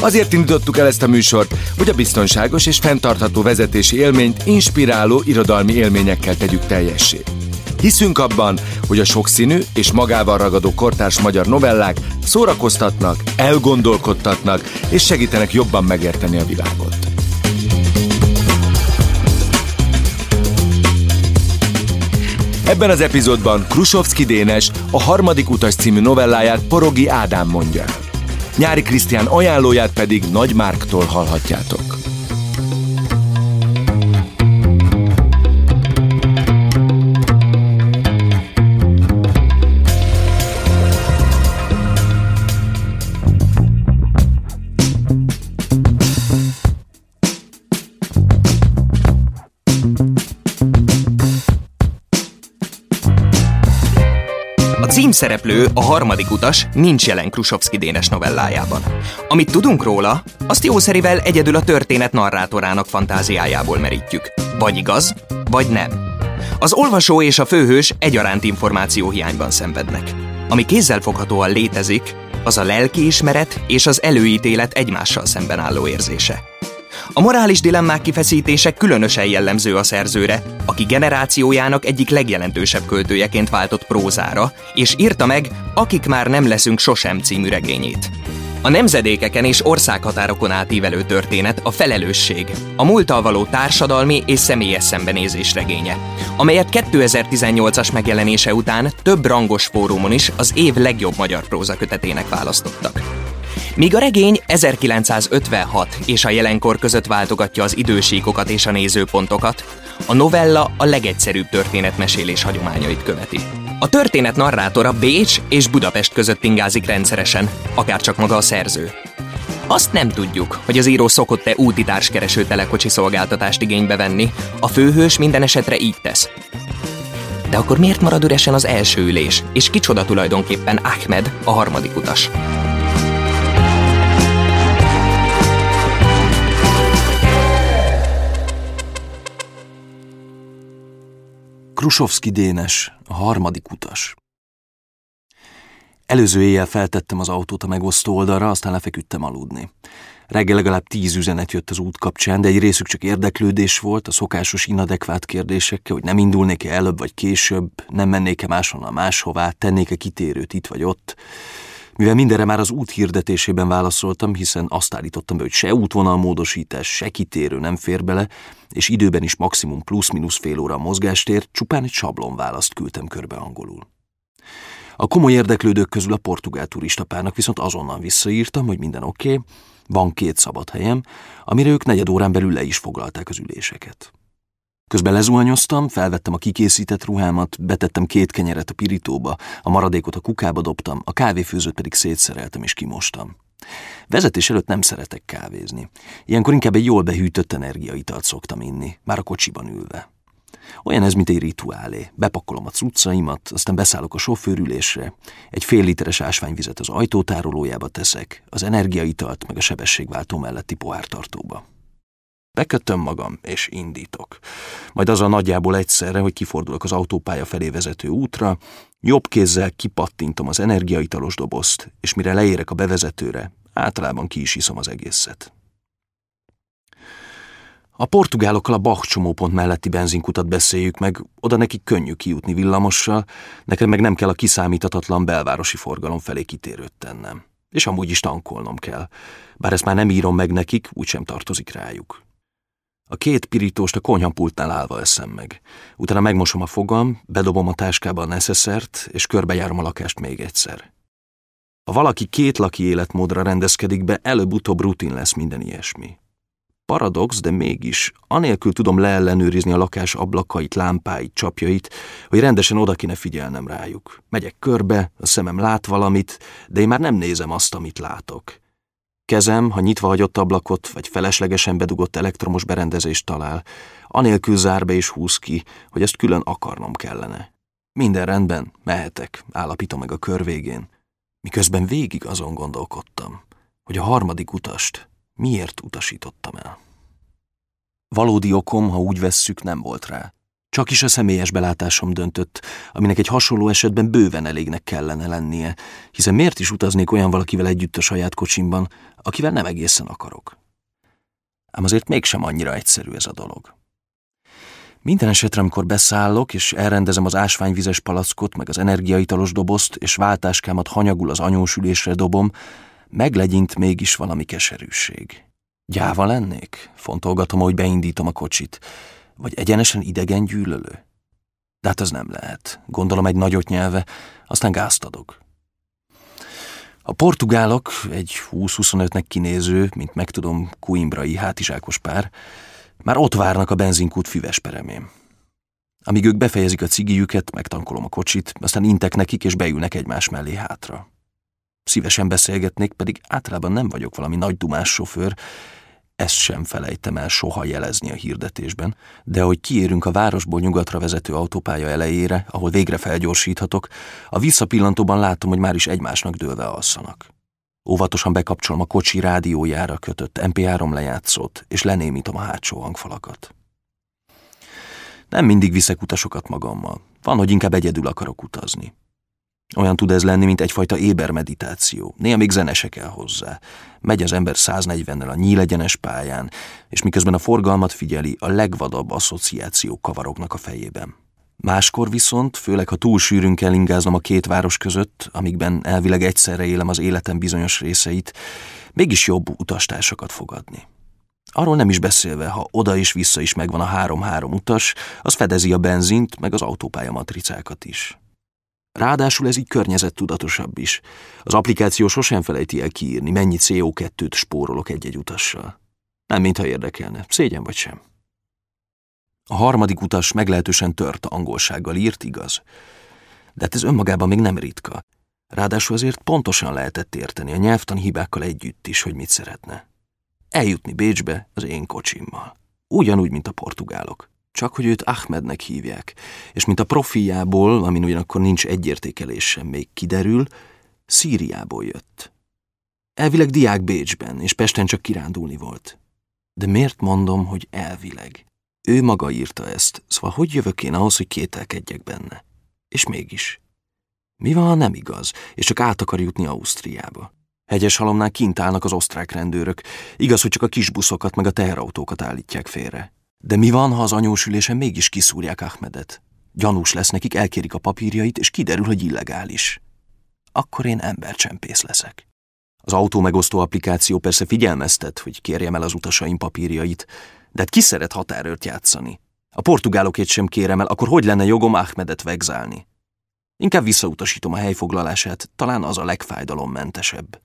Azért indítottuk el ezt a műsort, hogy a biztonságos és fenntartható vezetési élményt inspiráló irodalmi élményekkel tegyük teljessé. Hiszünk abban, hogy a sokszínű és magával ragadó kortárs magyar novellák szórakoztatnak, elgondolkodtatnak és segítenek jobban megérteni a világot. Ebben az epizódban Krusovski Dénes a harmadik utas című novelláját Porogi Ádám mondja el. Nyári Krisztián ajánlóját pedig Nagy Márktól hallhatjátok. Címszereplő, a harmadik utas nincs jelen Krusovski Dénes novellájában. Amit tudunk róla, azt jószerivel egyedül a történet narrátorának fantáziájából merítjük. Vagy igaz, vagy nem. Az olvasó és a főhős egyaránt információhiányban szenvednek. Ami kézzelfoghatóan létezik, az a lelkiismeret és az előítélet egymással szemben álló érzése. A morális dilemmák kifeszítése különösen jellemző a szerzőre, aki generációjának egyik legjelentősebb költőjeként váltott prózára, és írta meg Akik már nem leszünk sosem című regényét. A nemzedékeken és országhatárokon átívelő történet a felelősség, a múltal való társadalmi és személyes szembenézés regénye, amelyet 2018-as megjelenése után több rangos fórumon is az év legjobb magyar prózakötetének választottak. Míg a regény 1956 és a jelenkor között váltogatja az idősíkokat és a nézőpontokat, a novella a legegyszerűbb történetmesélés hagyományait követi. A történet narrátora Bécs és Budapest között ingázik rendszeresen, akár csak maga a szerző. Azt nem tudjuk, hogy az író szokott-e úti társkereső telekocsi szolgáltatást igénybe venni, a főhős minden esetre így tesz. De akkor miért marad üresen az első ülés, és kicsoda tulajdonképpen Ahmed, a harmadik utas? Krusovski Dénes, a harmadik utas. Előző éjjel feltettem az autót a megosztó oldalra, aztán lefeküdtem aludni. Reggel legalább tíz üzenet jött az út kapcsán, de egy részük csak érdeklődés volt, a szokásos inadekvát kérdésekkel, hogy nem indulnék-e előbb vagy később, nem mennék-e máshonnan máshová, tennék-e kitérőt itt vagy ott. Mivel mindenre már az út hirdetésében válaszoltam, hiszen azt állítottam be, hogy se útvonalmódosítás, se kitérő nem fér bele, és időben is maximum plusz-minusz fél óra mozgástér, csupán egy sablon választ küldtem körbe angolul. A komoly érdeklődők közül a portugál turistapárnak viszont azonnal visszaírtam, hogy minden oké, okay, van két szabad helyem, amire ők negyed órán belül le is foglalták az üléseket. Közben lezuhanyoztam, felvettem a kikészített ruhámat, betettem két kenyeret a pirítóba, a maradékot a kukába dobtam, a kávéfőzőt pedig szétszereltem és kimostam. Vezetés előtt nem szeretek kávézni. Ilyenkor inkább egy jól behűtött energiaitalt szoktam inni, már a kocsiban ülve. Olyan ez, mint egy rituálé. Bepakolom a cuccaimat, aztán beszállok a sofőrülésre, egy fél literes ásványvizet az ajtótárolójába teszek, az energiaitalt meg a sebességváltó melletti pohártartóba. Bekötöm magam, és indítok. Majd az a nagyjából egyszerre, hogy kifordulok az autópálya felé vezető útra, jobb kézzel kipattintom az energiaitalos dobozt, és mire leérek a bevezetőre, általában ki is iszom az egészet. A portugálokkal a Bach csomópont melletti benzinkutat beszéljük meg, oda nekik könnyű kijutni villamossal, nekem meg nem kell a kiszámíthatatlan belvárosi forgalom felé kitérőt tennem. És amúgy is tankolnom kell, bár ezt már nem írom meg nekik, úgysem tartozik rájuk. A két pirítóst a konyhapultnál állva eszem meg. Utána megmosom a fogam, bedobom a táskába a neszeszert, és körbejárom a lakást még egyszer. Ha valaki két laki életmódra rendezkedik be, előbb-utóbb rutin lesz minden ilyesmi. Paradox, de mégis, anélkül tudom leellenőrizni a lakás ablakait, lámpáit, csapjait, hogy rendesen oda kéne figyelnem rájuk. Megyek körbe, a szemem lát valamit, de én már nem nézem azt, amit látok. Kezem, ha nyitva hagyott ablakot, vagy feleslegesen bedugott elektromos berendezést talál, anélkül zár be és húz ki, hogy ezt külön akarnom kellene. Minden rendben, mehetek, állapítom meg a kör végén. Miközben végig azon gondolkodtam, hogy a harmadik utast miért utasítottam el. Valódi okom, ha úgy vesszük, nem volt rá. Csak is a személyes belátásom döntött, aminek egy hasonló esetben bőven elégnek kellene lennie, hiszen miért is utaznék olyan valakivel együtt a saját kocsimban, akivel nem egészen akarok. Ám azért mégsem annyira egyszerű ez a dolog. Minden esetre, amikor beszállok, és elrendezem az ásványvizes palackot, meg az energiaitalos dobozt, és váltáskámat hanyagul az anyósülésre dobom, meglegyint mégis valami keserűség. Gyáva lennék? Fontolgatom, hogy beindítom a kocsit. Vagy egyenesen idegen gyűlölő? De hát az nem lehet. Gondolom egy nagyot nyelve, aztán gázt adok. A portugálok, egy 20-25-nek kinéző, mint megtudom, kuimbrai hátizsákos pár, már ott várnak a benzinkút füves peremén. Amíg ők befejezik a cigijüket, megtankolom a kocsit, aztán intek nekik, és beülnek egymás mellé hátra. Szívesen beszélgetnék, pedig általában nem vagyok valami nagy dumás sofőr, ezt sem felejtem el soha jelezni a hirdetésben, de hogy kiérünk a városból nyugatra vezető autópálya elejére, ahol végre felgyorsíthatok, a visszapillantóban látom, hogy már is egymásnak dőlve alszanak. Óvatosan bekapcsolom a kocsi rádiójára kötött MP3 lejátszót, és lenémítom a hátsó hangfalakat. Nem mindig viszek utasokat magammal. Van, hogy inkább egyedül akarok utazni. Olyan tud ez lenni, mint egyfajta éber meditáció. Néha még zene se kell hozzá. Megy az ember 140-nel a nyílegyenes pályán, és miközben a forgalmat figyeli, a legvadabb asszociációk kavarognak a fejében. Máskor viszont, főleg ha túl sűrűn kell ingáznom a két város között, amikben elvileg egyszerre élem az életem bizonyos részeit, mégis jobb utastársakat fogadni. Arról nem is beszélve, ha oda és vissza is megvan a három-három utas, az fedezi a benzint, meg az autópálya matricákat is. Ráadásul ez így környezettudatosabb is. Az applikáció sosem felejti el kiírni, mennyi CO2-t spórolok egy-egy utassal. Nem mintha érdekelne, szégyen vagy sem. A harmadik utas meglehetősen tört angolsággal írt, igaz. De hát ez önmagában még nem ritka. Ráadásul azért pontosan lehetett érteni a nyelvtan hibákkal együtt is, hogy mit szeretne. Eljutni Bécsbe az én kocsimmal. Ugyanúgy, mint a portugálok. Csak hogy őt Ahmednek hívják, és mint a profiából, amin ugyanakkor nincs egyértékelés sem még kiderül, Szíriából jött. Elvileg diák Bécsben, és Pesten csak kirándulni volt. De miért mondom, hogy elvileg? Ő maga írta ezt, szóval hogy jövök én ahhoz, hogy kételkedjek benne? És mégis. Mi van, ha nem igaz, és csak át akar jutni Ausztriába? Hegyes halomnál kint állnak az osztrák rendőrök. Igaz, hogy csak a kis buszokat meg a teherautókat állítják félre. De mi van, ha az anyósülésen mégis kiszúrják Ahmedet? Gyanús lesz nekik, elkérik a papírjait, és kiderül, hogy illegális. Akkor én embercsempész leszek. Az autó megosztó applikáció persze figyelmeztet, hogy kérjem el az utasaim papírjait, de hát ki szeret határőrt játszani? A portugálokét sem kérem el, akkor hogy lenne jogom Ahmedet vegzálni? Inkább visszautasítom a helyfoglalását, talán az a legfájdalommentesebb.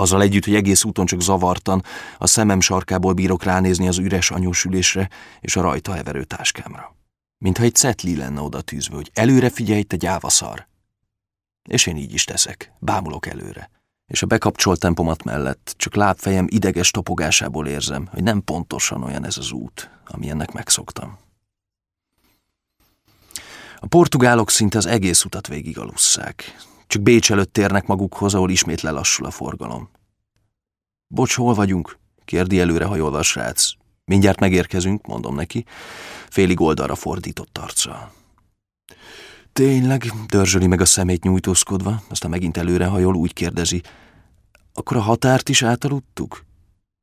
Azzal együtt, hogy egész úton csak zavartan, a szemem sarkából bírok ránézni az üres anyósülésre és a rajta heverő táskámra. Mintha egy cetli lenne oda tűzve, hogy előre figyelj, te gyávaszar. És én így is teszek, bámulok előre. És a bekapcsolt tempomat mellett csak lábfejem ideges topogásából érzem, hogy nem pontosan olyan ez az út, ami ennek megszoktam. A portugálok szinte az egész utat végig alusszák. Csak Bécs előtt térnek magukhoz, ahol ismét lelassul a forgalom. Bocs, hol vagyunk? kérdi előre hajolva a srác. Mindjárt megérkezünk, mondom neki, félig oldalra fordított arccal. Tényleg, dörzsöli meg a szemét nyújtózkodva, aztán megint előre hajol, úgy kérdezi. Akkor a határt is átaludtuk?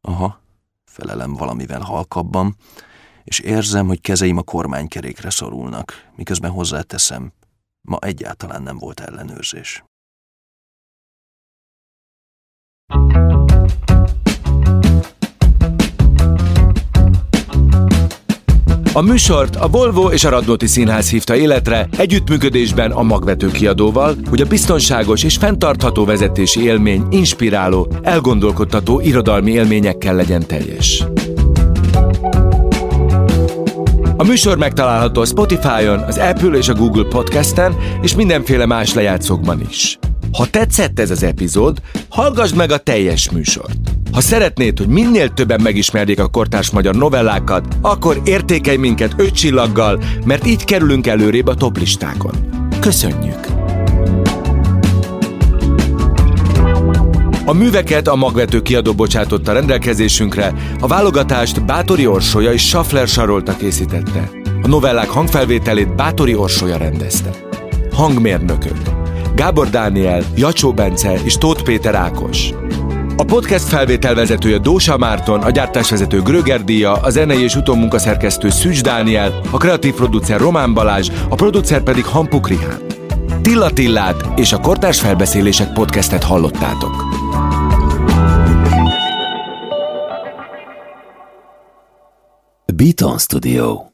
Aha, felelem valamivel halkabban, és érzem, hogy kezeim a kormánykerékre szorulnak, miközben hozzáteszem, Ma egyáltalán nem volt ellenőrzés. A műsort a Volvo és a Radnóti Színház hívta életre együttműködésben a magvető kiadóval, hogy a biztonságos és fenntartható vezetési élmény inspiráló, elgondolkodtató irodalmi élményekkel legyen teljes. A műsor megtalálható a Spotify-on, az Apple és a Google Podcast-en, és mindenféle más lejátszókban is. Ha tetszett ez az epizód, hallgass meg a teljes műsort. Ha szeretnéd, hogy minél többen megismerjék a kortárs magyar novellákat, akkor értékelj minket öt csillaggal, mert így kerülünk előrébb a toplistákon. Köszönjük! A műveket a magvető kiadó bocsátotta rendelkezésünkre, a válogatást Bátori Orsolya és Schaffler Sarolta készítette. A novellák hangfelvételét Bátori Orsolya rendezte. Hangmérnökök Gábor Dániel, Jacsó Bence és Tóth Péter Ákos. A podcast felvételvezetője Dósa Márton, a gyártásvezető Gröger Díja, a zenei és utómunkaszerkesztő Szűcs Dániel, a kreatív producer Román Balázs, a producer pedig Hampuk Rihán. Tilla Tillát és a Kortárs Felbeszélések podcastet hallottátok. Tone Studio.